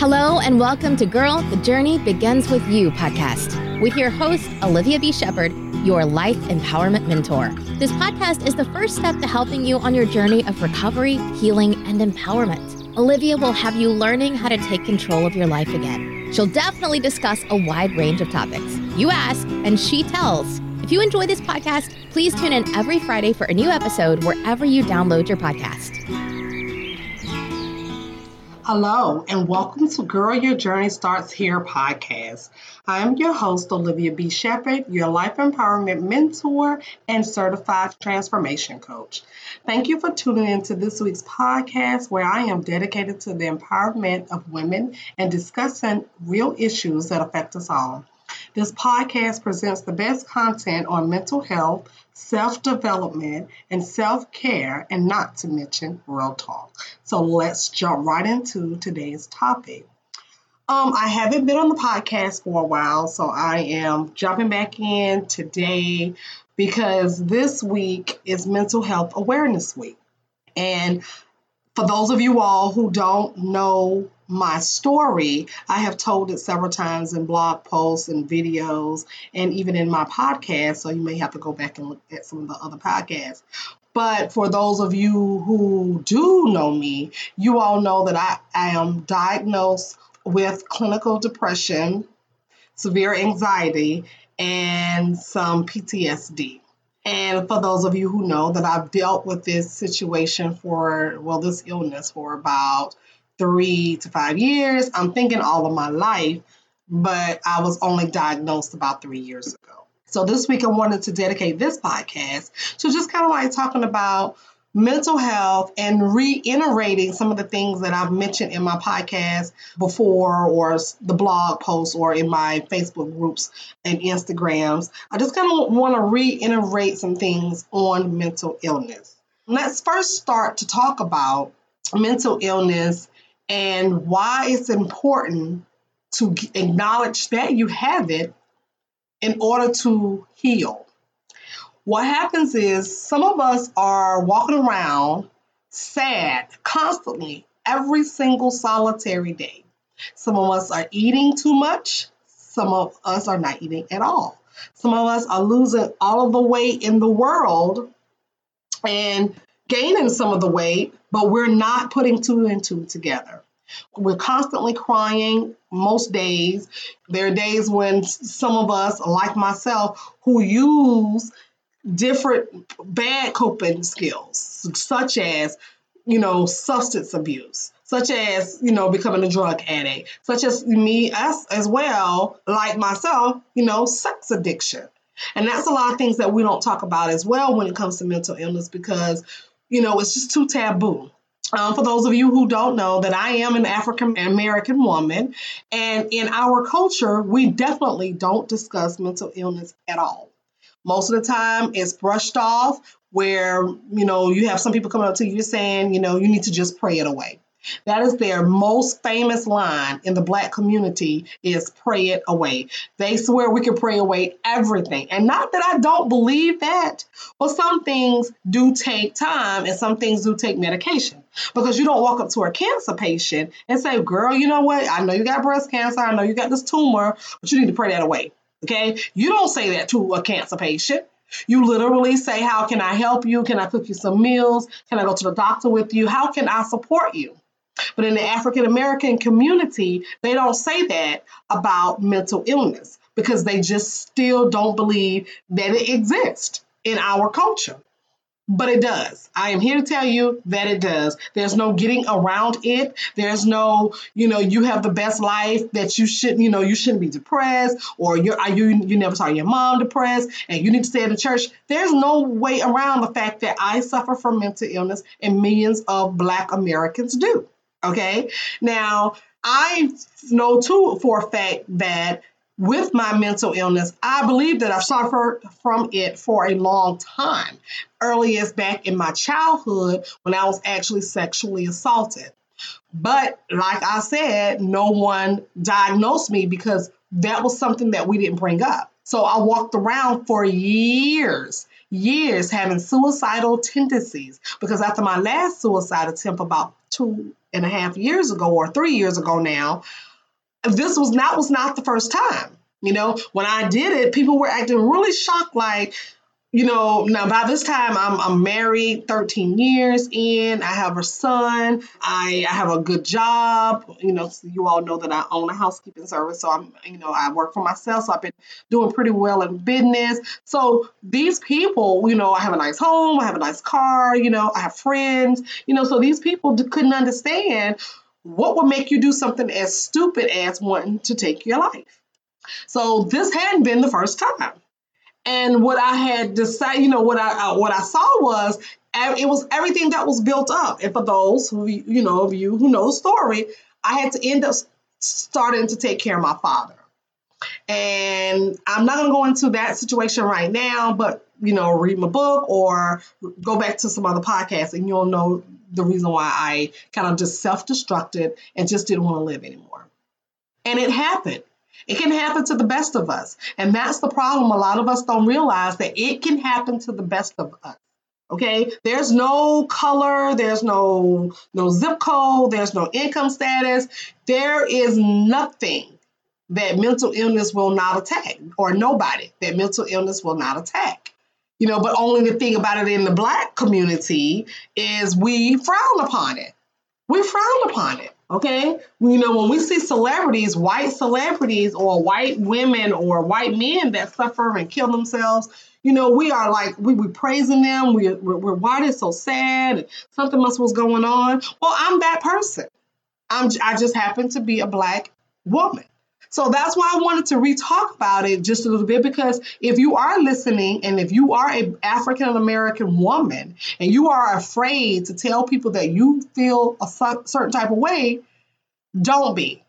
Hello, and welcome to Girl, the Journey Begins With You podcast with your host, Olivia B. Shepherd, your life empowerment mentor. This podcast is the first step to helping you on your journey of recovery, healing, and empowerment. Olivia will have you learning how to take control of your life again. She'll definitely discuss a wide range of topics. You ask, and she tells. If you enjoy this podcast, please tune in every Friday for a new episode wherever you download your podcast. Hello, and welcome to Girl Your Journey Starts Here podcast. I am your host, Olivia B. Shepherd, your life empowerment mentor and certified transformation coach. Thank you for tuning in to this week's podcast, where I am dedicated to the empowerment of women and discussing real issues that affect us all. This podcast presents the best content on mental health, self development, and self care, and not to mention real talk. So let's jump right into today's topic. Um, I haven't been on the podcast for a while, so I am jumping back in today because this week is Mental Health Awareness Week. And for those of you all who don't know my story, I have told it several times in blog posts and videos and even in my podcast. So you may have to go back and look at some of the other podcasts. But for those of you who do know me, you all know that I, I am diagnosed with clinical depression, severe anxiety, and some PTSD. And for those of you who know that I've dealt with this situation for, well, this illness for about three to five years. I'm thinking all of my life, but I was only diagnosed about three years ago. So this week I wanted to dedicate this podcast to just kind of like talking about mental health and reiterating some of the things that I've mentioned in my podcast before or the blog posts or in my Facebook groups and Instagrams. I just kind of want to reiterate some things on mental illness. Let's first start to talk about mental illness and why it's important to acknowledge that you have it in order to heal. What happens is some of us are walking around sad constantly every single solitary day. Some of us are eating too much, some of us are not eating at all. Some of us are losing all of the weight in the world and gaining some of the weight, but we're not putting two and two together. We're constantly crying most days. There are days when some of us, like myself, who use different bad coping skills, such as, you know, substance abuse, such as, you know, becoming a drug addict, such as me as, as well, like myself, you know, sex addiction. And that's a lot of things that we don't talk about as well when it comes to mental illness because you know, it's just too taboo. Um, for those of you who don't know, that I am an African American woman, and in our culture, we definitely don't discuss mental illness at all. Most of the time, it's brushed off, where you know you have some people coming up to you saying, you know, you need to just pray it away. That is their most famous line in the black community is pray it away. They swear we can pray away everything. And not that I don't believe that, but some things do take time and some things do take medication. Because you don't walk up to a cancer patient and say, girl, you know what? I know you got breast cancer. I know you got this tumor, but you need to pray that away. Okay? You don't say that to a cancer patient. You literally say, How can I help you? Can I cook you some meals? Can I go to the doctor with you? How can I support you? But in the African American community, they don't say that about mental illness because they just still don't believe that it exists in our culture. But it does. I am here to tell you that it does. There's no getting around it. There's no, you know, you have the best life that you shouldn't, you know, you shouldn't be depressed or you're you you never saw your mom depressed and you need to stay at the church. There's no way around the fact that I suffer from mental illness and millions of black Americans do. Okay. Now, I know too for a fact that with my mental illness, I believe that I've suffered from it for a long time. Earliest back in my childhood when I was actually sexually assaulted. But like I said, no one diagnosed me because that was something that we didn't bring up. So I walked around for years years having suicidal tendencies because after my last suicide attempt about two and a half years ago or three years ago now, this was not was not the first time. You know, when I did it, people were acting really shocked, like, you know, now by this time I'm, I'm married 13 years in. I have a son. I, I have a good job. You know, so you all know that I own a housekeeping service. So I'm, you know, I work for myself. So I've been doing pretty well in business. So these people, you know, I have a nice home. I have a nice car. You know, I have friends. You know, so these people couldn't understand what would make you do something as stupid as wanting to take your life. So this hadn't been the first time. And what I had decided, you know, what I what I saw was it was everything that was built up. And for those who you know of you who know the story, I had to end up starting to take care of my father. And I'm not going to go into that situation right now, but you know, read my book or go back to some other podcasts, and you'll know the reason why I kind of just self-destructed and just didn't want to live anymore. And it happened. It can happen to the best of us. And that's the problem. A lot of us don't realize that it can happen to the best of us. Okay? There's no color, there's no no zip code, there's no income status. There is nothing that mental illness will not attack or nobody that mental illness will not attack. You know, but only the thing about it in the black community is we frown upon it. We frown upon it. Okay, you know when we see celebrities, white celebrities or white women or white men that suffer and kill themselves, you know we are like we we praising them. We we're, we're why they're so sad. Something must was going on. Well, I'm that person. I'm I just happen to be a black woman. So that's why I wanted to re-talk about it just a little bit because if you are listening and if you are an African American woman and you are afraid to tell people that you feel a certain type of way, don't be.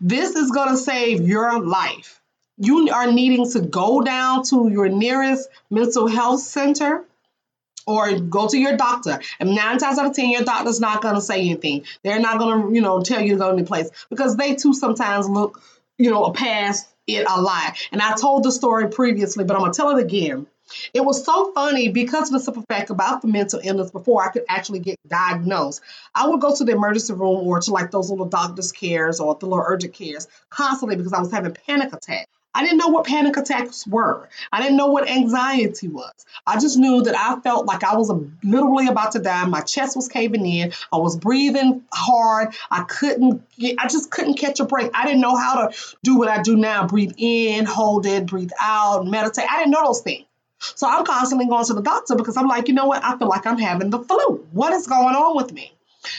This is going to save your life. You are needing to go down to your nearest mental health center or go to your doctor. And nine times out of ten, your doctor's not going to say anything. They're not going to, you know, tell you to go any place because they too sometimes look you know, past it a lie. And I told the story previously, but I'm gonna tell it again. It was so funny because of the simple fact about the mental illness before I could actually get diagnosed. I would go to the emergency room or to like those little doctor's cares or the little urgent cares constantly because I was having panic attacks. I didn't know what panic attacks were. I didn't know what anxiety was. I just knew that I felt like I was literally about to die. My chest was caving in. I was breathing hard. I couldn't get, I just couldn't catch a break. I didn't know how to do what I do now breathe in, hold it, breathe out, meditate. I didn't know those things. So I'm constantly going to the doctor because I'm like, you know what? I feel like I'm having the flu. What is going on with me?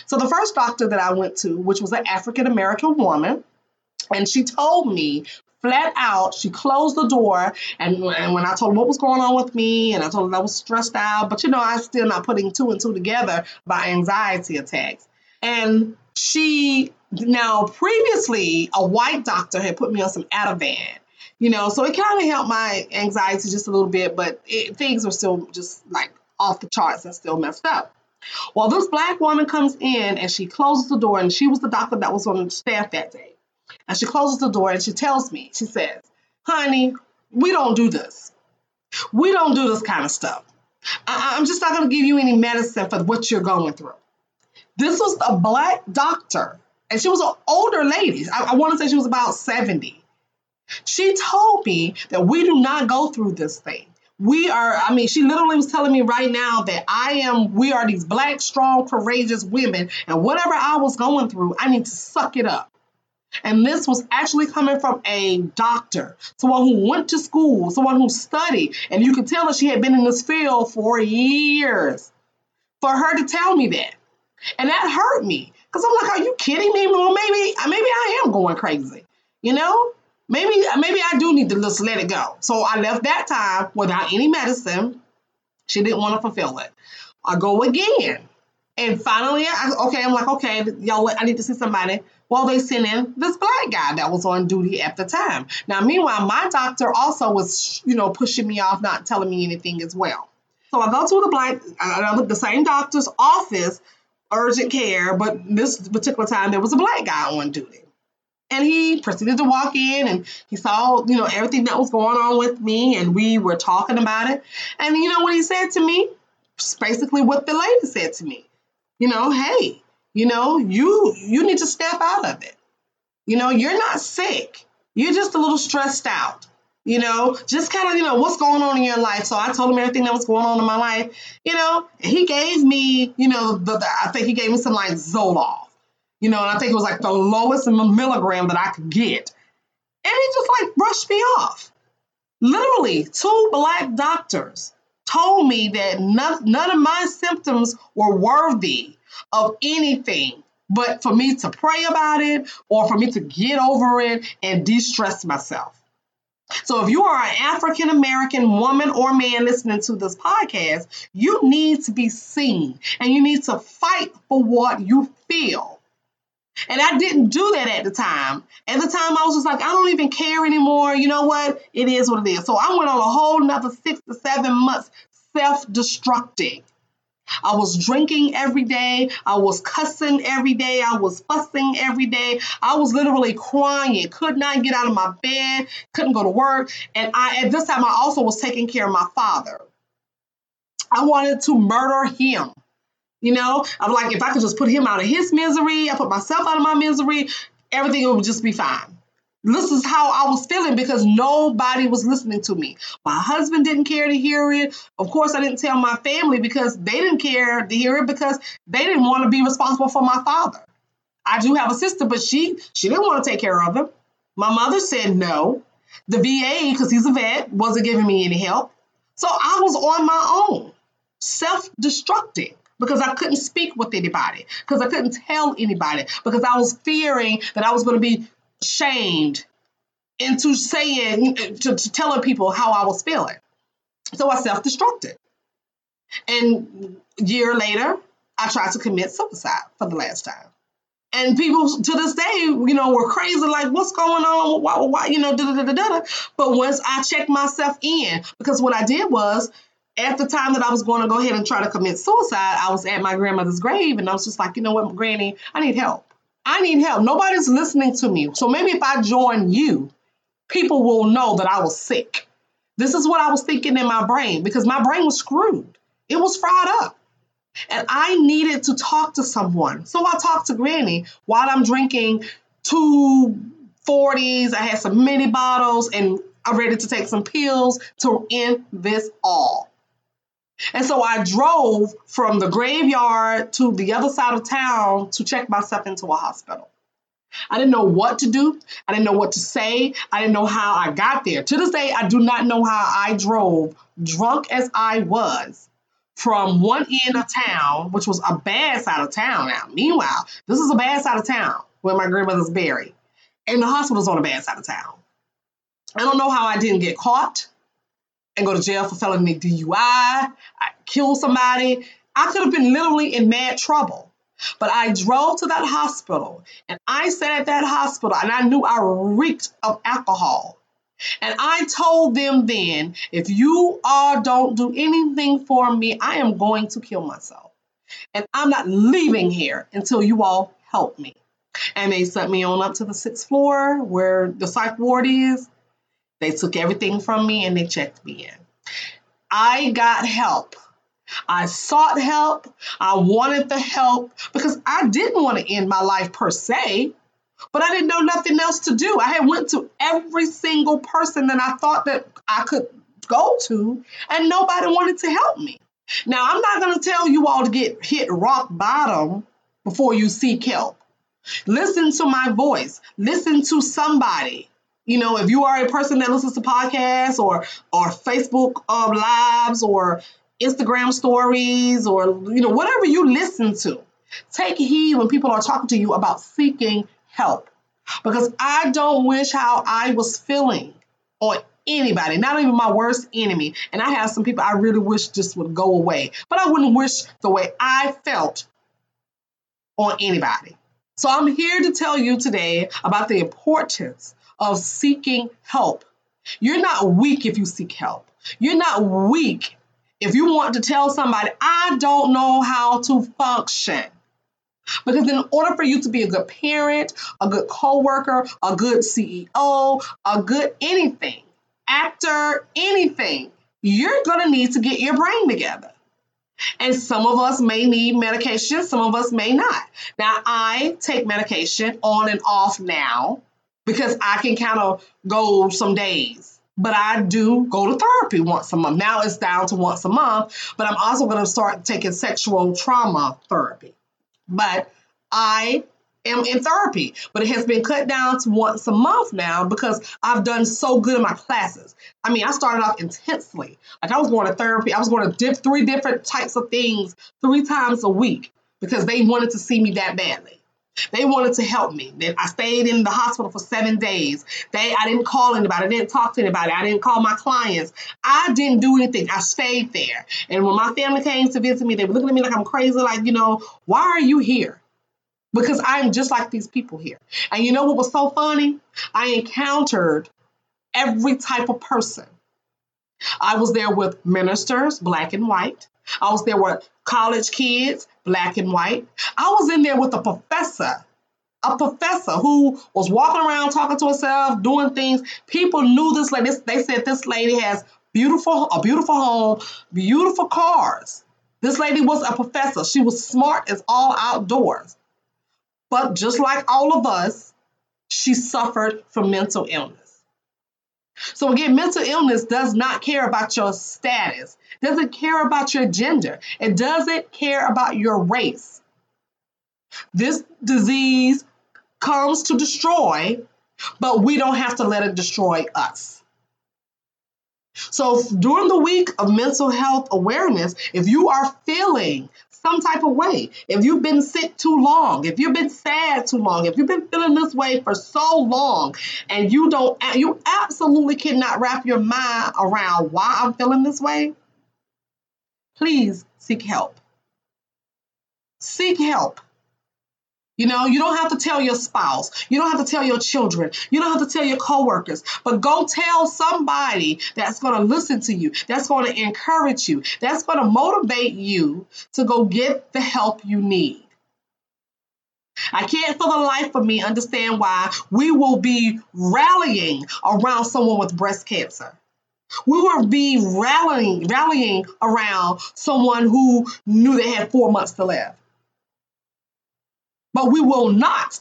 So the first doctor that I went to, which was an African American woman, and she told me flat out. She closed the door. And, and when I told her what was going on with me, and I told her I was stressed out, but you know, I'm still not putting two and two together by anxiety attacks. And she, now previously, a white doctor had put me on some Ativan. You know, so it kind of helped my anxiety just a little bit, but it, things were still just like off the charts and still messed up. Well, this black woman comes in and she closes the door, and she was the doctor that was on staff that day. And she closes the door and she tells me, she says, honey, we don't do this. We don't do this kind of stuff. I- am just not going to give you any medicine for what you're going through. This was a black doctor, and she was an older lady. I, I want to say she was about 70. She told me that we do not go through this thing. We are, I mean, she literally was telling me right now that I am, we are these black, strong, courageous women, and whatever I was going through, I need to suck it up. And this was actually coming from a doctor, someone who went to school, someone who studied. And you could tell that she had been in this field for years for her to tell me that. And that hurt me because I'm like, are you kidding me? Well, maybe, maybe I am going crazy, you know? Maybe, maybe I do need to just let it go. So I left that time without any medicine. She didn't want to fulfill it. I go again. And finally, I, okay, I'm like, okay, y'all, I need to see somebody. Well, they sent in this black guy that was on duty at the time. Now, meanwhile, my doctor also was, you know, pushing me off, not telling me anything as well. So I go to the black, uh, the same doctor's office, urgent care, but this particular time there was a black guy on duty. And he proceeded to walk in and he saw, you know, everything that was going on with me and we were talking about it. And you know what he said to me? It's basically what the lady said to me. You know, hey, you know, you you need to step out of it. You know, you're not sick. You're just a little stressed out. You know, just kind of, you know, what's going on in your life. So I told him everything that was going on in my life. You know, he gave me, you know, the, the I think he gave me some like Zoloft you know, and I think it was like the lowest milligram that I could get. And he just like brushed me off. Literally, two black doctors told me that none, none of my symptoms were worthy of anything but for me to pray about it or for me to get over it and de stress myself. So, if you are an African American woman or man listening to this podcast, you need to be seen and you need to fight for what you feel. And I didn't do that at the time. At the time, I was just like, I don't even care anymore. You know what? It is what it is. So I went on a whole nother six to seven months self destructing. I was drinking every day. I was cussing every day. I was fussing every day. I was literally crying. Could not get out of my bed. Couldn't go to work. And I, at this time, I also was taking care of my father. I wanted to murder him. You know, I'm like, if I could just put him out of his misery, I put myself out of my misery, everything would just be fine. This is how I was feeling because nobody was listening to me. My husband didn't care to hear it. Of course, I didn't tell my family because they didn't care to hear it because they didn't want to be responsible for my father. I do have a sister, but she she didn't want to take care of him. My mother said no. The VA, because he's a vet, wasn't giving me any help. So I was on my own, self-destructing because I couldn't speak with anybody, because I couldn't tell anybody, because I was fearing that I was going to be shamed into saying, to, to telling people how I was feeling. So I self destructed. And year later, I tried to commit suicide for the last time. And people to this day, you know, were crazy, like, what's going on? Why, why you know, da da da da da. But once I checked myself in, because what I did was at the time that I was going to go ahead and try to commit suicide, I was at my grandmother's grave and I was just like, you know what, Granny, I need help. I need help. Nobody's listening to me. So maybe if I join you, people will know that I was sick. This is what I was thinking in my brain because my brain was screwed. It was fried up. And I needed to talk to someone. So I talked to Granny while I'm drinking two 40s. I had some mini bottles and I'm ready to take some pills to end this all. And so I drove from the graveyard to the other side of town to check myself into a hospital. I didn't know what to do. I didn't know what to say. I didn't know how I got there. To this day, I do not know how I drove, drunk as I was, from one end of town, which was a bad side of town now. Meanwhile, this is a bad side of town where my grandmother's buried, and the hospital's on a bad side of town. I don't know how I didn't get caught and go to jail for felony DUI, I killed somebody. I could have been literally in mad trouble. But I drove to that hospital and I sat at that hospital and I knew I reeked of alcohol. And I told them then, if you all don't do anything for me, I am going to kill myself. And I'm not leaving here until you all help me. And they sent me on up to the sixth floor where the psych ward is. They took everything from me and they checked me in. I got help. I sought help. I wanted the help because I didn't want to end my life per se, but I didn't know nothing else to do. I had went to every single person that I thought that I could go to and nobody wanted to help me. Now, I'm not going to tell you all to get hit rock bottom before you seek help. Listen to my voice. Listen to somebody. You know, if you are a person that listens to podcasts or or Facebook um, lives or Instagram stories or you know whatever you listen to, take heed when people are talking to you about seeking help, because I don't wish how I was feeling on anybody, not even my worst enemy. And I have some people I really wish just would go away, but I wouldn't wish the way I felt on anybody. So I'm here to tell you today about the importance of seeking help. You're not weak if you seek help. You're not weak if you want to tell somebody, I don't know how to function. Because in order for you to be a good parent, a good co-worker, a good CEO, a good anything, actor, anything, you're going to need to get your brain together. And some of us may need medication, some of us may not. Now, I take medication on and off now because I can kind of go some days. But I do go to therapy once a month. Now it's down to once a month, but I'm also going to start taking sexual trauma therapy. But I am in therapy, but it has been cut down to once a month now because I've done so good in my classes. I mean, I started off intensely. Like I was going to therapy, I was going to dip three different types of things three times a week because they wanted to see me that badly. They wanted to help me. I stayed in the hospital for seven days. They, I didn't call anybody. I didn't talk to anybody. I didn't call my clients. I didn't do anything. I stayed there. And when my family came to visit me, they were looking at me like I'm crazy. Like, you know, why are you here? because I'm just like these people here. And you know what was so funny? I encountered every type of person. I was there with ministers, black and white. I was there with college kids, black and white. I was in there with a professor, a professor who was walking around talking to herself, doing things. People knew this lady. They said this lady has beautiful, a beautiful home, beautiful cars. This lady was a professor. She was smart as all outdoors. But just like all of us, she suffered from mental illness. So again, mental illness does not care about your status, doesn't care about your gender, it doesn't care about your race. This disease comes to destroy, but we don't have to let it destroy us. So during the week of mental health awareness, if you are feeling some type of way. If you've been sick too long, if you've been sad too long, if you've been feeling this way for so long and you don't, you absolutely cannot wrap your mind around why I'm feeling this way, please seek help. Seek help. You know, you don't have to tell your spouse. You don't have to tell your children. You don't have to tell your coworkers. But go tell somebody that's going to listen to you, that's going to encourage you, that's going to motivate you to go get the help you need. I can't for the life of me understand why we will be rallying around someone with breast cancer. We will be rallying, rallying around someone who knew they had four months to live. But we will not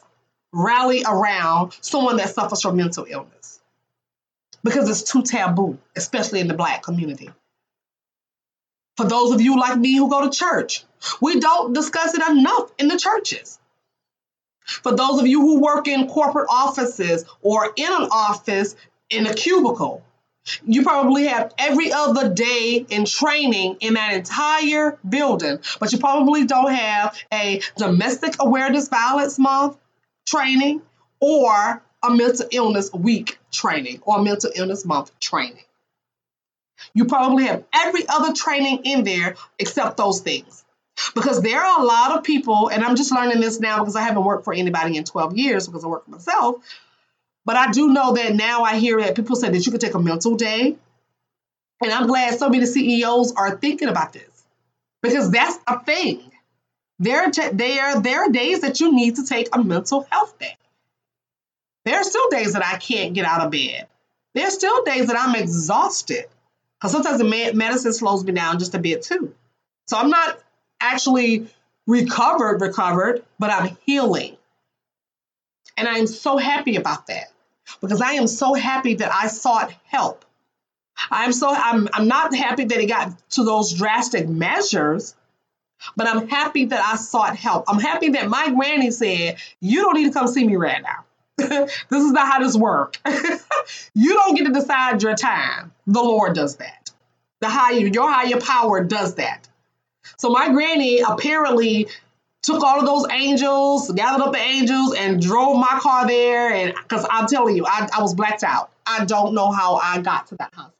rally around someone that suffers from mental illness because it's too taboo, especially in the black community. For those of you like me who go to church, we don't discuss it enough in the churches. For those of you who work in corporate offices or in an office in a cubicle, you probably have every other day in training in that entire building, but you probably don't have a domestic awareness violence month training or a mental illness week training or mental illness month training. You probably have every other training in there except those things. Because there are a lot of people, and I'm just learning this now because I haven't worked for anybody in 12 years because I work for myself. But I do know that now I hear that people say that you can take a mental day. And I'm glad so many CEOs are thinking about this because that's a thing. There, there, there are days that you need to take a mental health day. There are still days that I can't get out of bed. There are still days that I'm exhausted because sometimes the medicine slows me down just a bit too. So I'm not actually recovered, recovered, but I'm healing. And I'm so happy about that because I am so happy that I sought help. I'm so I'm I'm not happy that it got to those drastic measures, but I'm happy that I sought help. I'm happy that my granny said, "You don't need to come see me right now. this is not how this works. you don't get to decide your time. The Lord does that. The higher your higher power does that." So my granny apparently took all of those angels, gathered up the angels, and drove my car there. And because I'm telling you, I, I was blacked out. I don't know how I got to that hospital.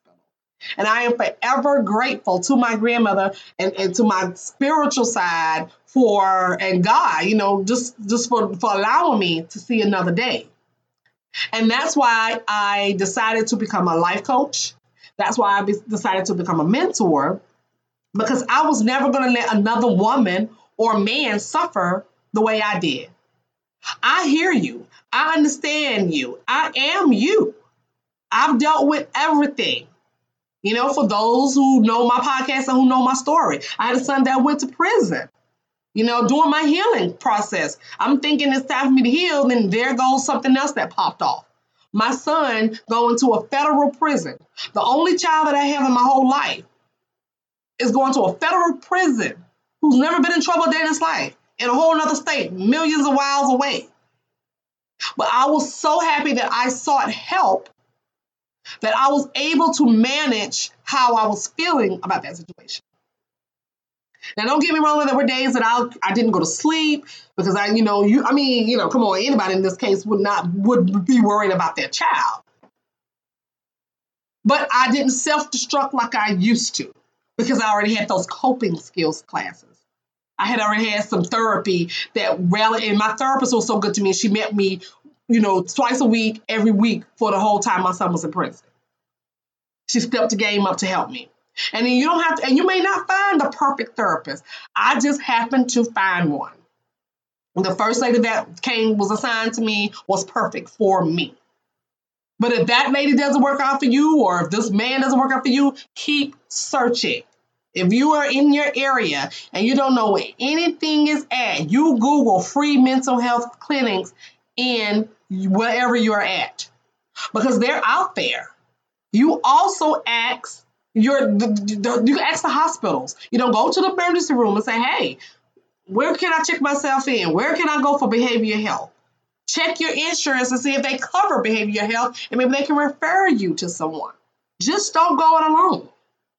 And I am forever grateful to my grandmother and, and to my spiritual side for and God, you know, just just for, for allowing me to see another day. And that's why I decided to become a life coach. That's why I be, decided to become a mentor because I was never going to let another woman or man suffer the way I did. I hear you. I understand you. I am you. I've dealt with everything. You know, for those who know my podcast and who know my story, I had a son that went to prison. You know, during my healing process, I'm thinking it's time for me to heal, and there goes something else that popped off. My son going to a federal prison. The only child that I have in my whole life is going to a federal prison who's never been in trouble a day in his life in a whole other state, millions of miles away. But I was so happy that I sought help that I was able to manage how I was feeling about that situation. Now, don't get me wrong. There were days that I I didn't go to sleep because I, you know, you. I mean, you know, come on, anybody in this case would not would be worried about their child. But I didn't self destruct like I used to because I already had those coping skills classes. I had already had some therapy that rallied, and my therapist was so good to me. She met me, you know, twice a week, every week for the whole time my son was in prison. She stepped the game up to help me. And then you don't have to, and you may not find the perfect therapist. I just happened to find one. The first lady that came was assigned to me was perfect for me. But if that lady doesn't work out for you, or if this man doesn't work out for you, keep searching. If you are in your area and you don't know where anything is at, you Google free mental health clinics in wherever you're at because they're out there. You also ask your you ask the hospitals. You know, go to the emergency room and say, "Hey, where can I check myself in? Where can I go for behavioral health?" Check your insurance and see if they cover behavioral health and maybe they can refer you to someone. Just don't go it alone.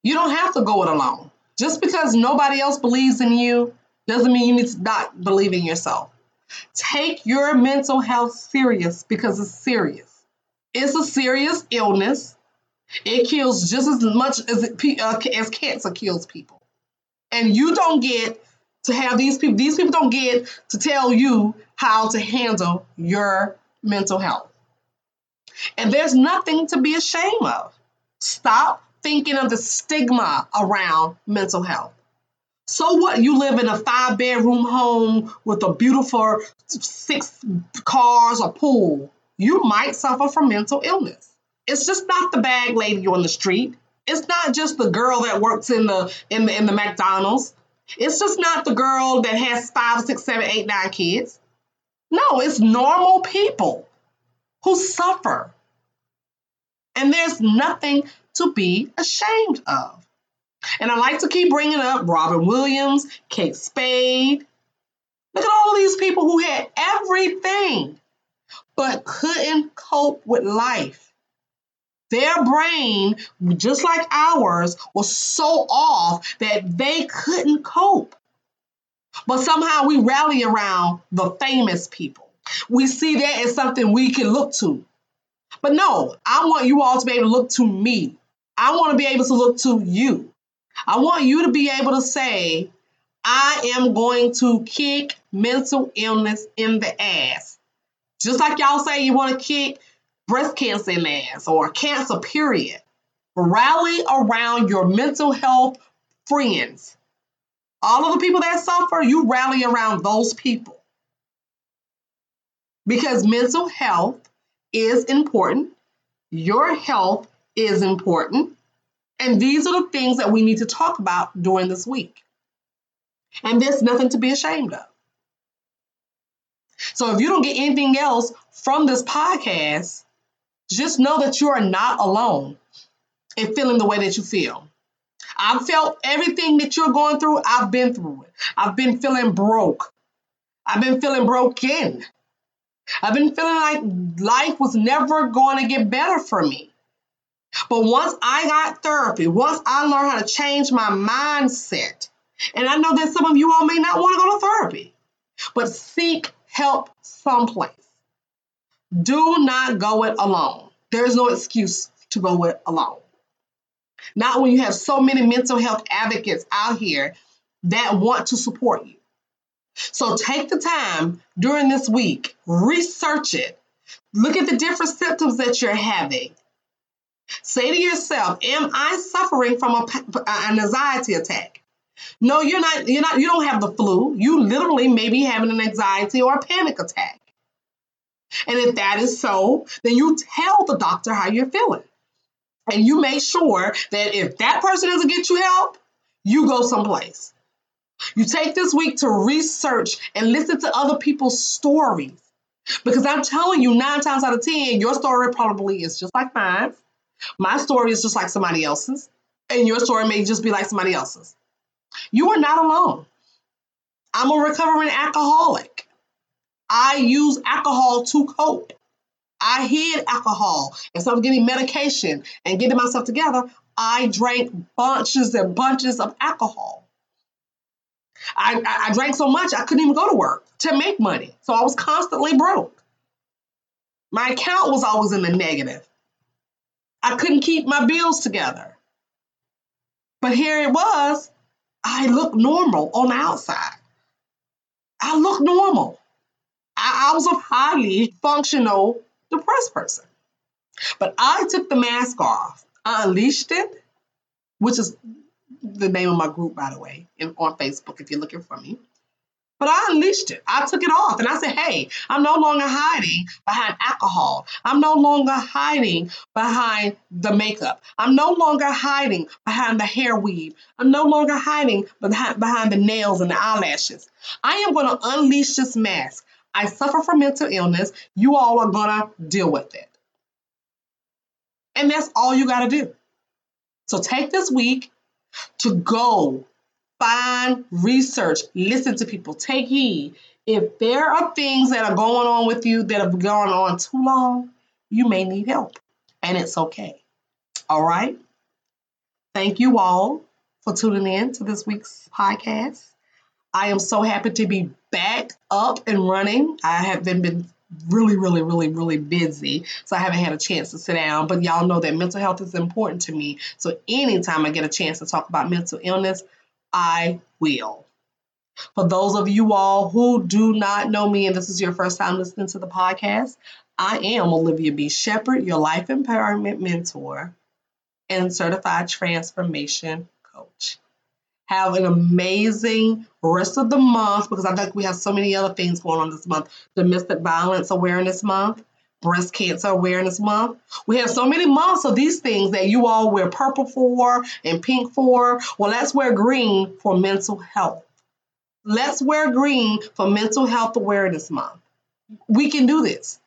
You don't have to go it alone. Just because nobody else believes in you doesn't mean you need to not believe in yourself. Take your mental health serious because it's serious. It's a serious illness. It kills just as much as it, uh, as cancer kills people. And you don't get to have these people, these people don't get to tell you how to handle your mental health. And there's nothing to be ashamed of. Stop thinking of the stigma around mental health. So what? You live in a five bedroom home with a beautiful six cars, a pool. You might suffer from mental illness. It's just not the bag lady on the street. It's not just the girl that works in the in the in the McDonald's. It's just not the girl that has five, six, seven, eight, nine kids. No, it's normal people who suffer. And there's nothing to be ashamed of. And I like to keep bringing up Robin Williams, Kate Spade. Look at all these people who had everything but couldn't cope with life. Their brain, just like ours, was so off that they couldn't cope. But somehow we rally around the famous people. We see that as something we can look to. But no, I want you all to be able to look to me. I want to be able to look to you. I want you to be able to say, I am going to kick mental illness in the ass. Just like y'all say you want to kick breast cancer in the ass or cancer, period. Rally around your mental health friends. All of the people that suffer, you rally around those people. Because mental health is important, your health is important, and these are the things that we need to talk about during this week. And there's nothing to be ashamed of. So if you don't get anything else from this podcast, just know that you are not alone in feeling the way that you feel. I've felt everything that you're going through, I've been through it. I've been feeling broke. I've been feeling broken. I've been feeling like life was never going to get better for me. But once I got therapy, once I learned how to change my mindset, and I know that some of you all may not want to go to therapy, but seek help someplace. Do not go it alone. There is no excuse to go it alone. Not when you have so many mental health advocates out here that want to support you. So take the time during this week, research it, look at the different symptoms that you're having. Say to yourself, Am I suffering from a, an anxiety attack? No, you're not, you're not, you don't have the flu. You literally may be having an anxiety or a panic attack. And if that is so, then you tell the doctor how you're feeling. And you make sure that if that person doesn't get you help, you go someplace. You take this week to research and listen to other people's stories. Because I'm telling you, nine times out of 10, your story probably is just like mine. My story is just like somebody else's. And your story may just be like somebody else's. You are not alone. I'm a recovering alcoholic. I use alcohol to cope. I hid alcohol. Instead of getting medication and getting myself together, I drank bunches and bunches of alcohol. I, I, drank so much I couldn't even go to work to make money. So I was constantly broke. My account was always in the negative. I couldn't keep my bills together. But here it was. I looked normal on the outside. I looked normal. I, I was a highly functional depressed person. But I took the mask off. I unleashed it, which is the name of my group, by the way, in, on Facebook if you're looking for me. But I unleashed it. I took it off and I said, hey, I'm no longer hiding behind alcohol. I'm no longer hiding behind the makeup. I'm no longer hiding behind the hair weave. I'm no longer hiding behind, the nails and the eyelashes. I am going to unleash this mask. I suffer from mental illness. You all are going to deal with it. And that's all you got to do. So take this week to go find research, listen to people, take heed. If there are things that are going on with you that have gone on too long, you may need help, and it's okay. All right. Thank you all for tuning in to this week's podcast. I am so happy to be back up and running. I have been, been really, really, really, really busy. So I haven't had a chance to sit down. But y'all know that mental health is important to me. So anytime I get a chance to talk about mental illness, I will. For those of you all who do not know me and this is your first time listening to the podcast, I am Olivia B. Shepherd, your life empowerment mentor and certified transformation coach. Have an amazing rest of the month because I think we have so many other things going on this month. Domestic Violence Awareness Month, Breast Cancer Awareness Month. We have so many months of these things that you all wear purple for and pink for. Well, let's wear green for mental health. Let's wear green for Mental Health Awareness Month. We can do this.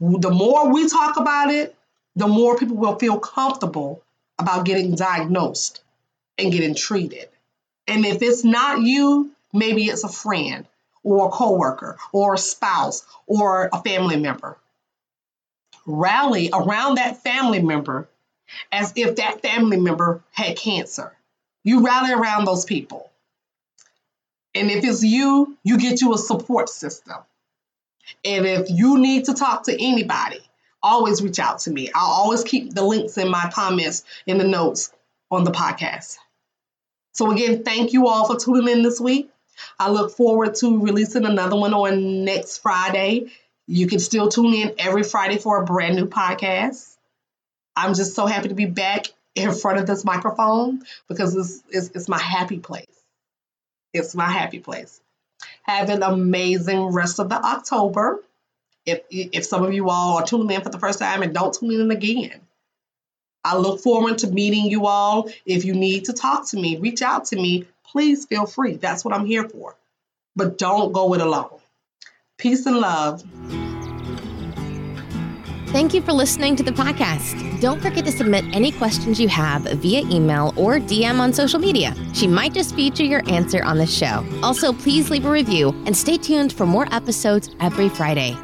The more we talk about it, the more people will feel comfortable about getting diagnosed and getting treated. And if it's not you, maybe it's a friend or a coworker or a spouse or a family member. Rally around that family member as if that family member had cancer. You rally around those people. And if it's you, you get you a support system. And if you need to talk to anybody, always reach out to me. I'll always keep the links in my comments in the notes on the podcast. So, again, thank you all for tuning in this week. I look forward to releasing another one on next Friday. You can still tune in every Friday for a brand new podcast. I'm just so happy to be back in front of this microphone because it's, it's, it's my happy place. It's my happy place. Have an amazing rest of the October. If, if some of you all are tuning in for the first time and don't tune in again, I look forward to meeting you all. If you need to talk to me, reach out to me. Please feel free. That's what I'm here for. But don't go it alone. Peace and love. Thank you for listening to the podcast. Don't forget to submit any questions you have via email or DM on social media. She might just feature your answer on the show. Also, please leave a review and stay tuned for more episodes every Friday.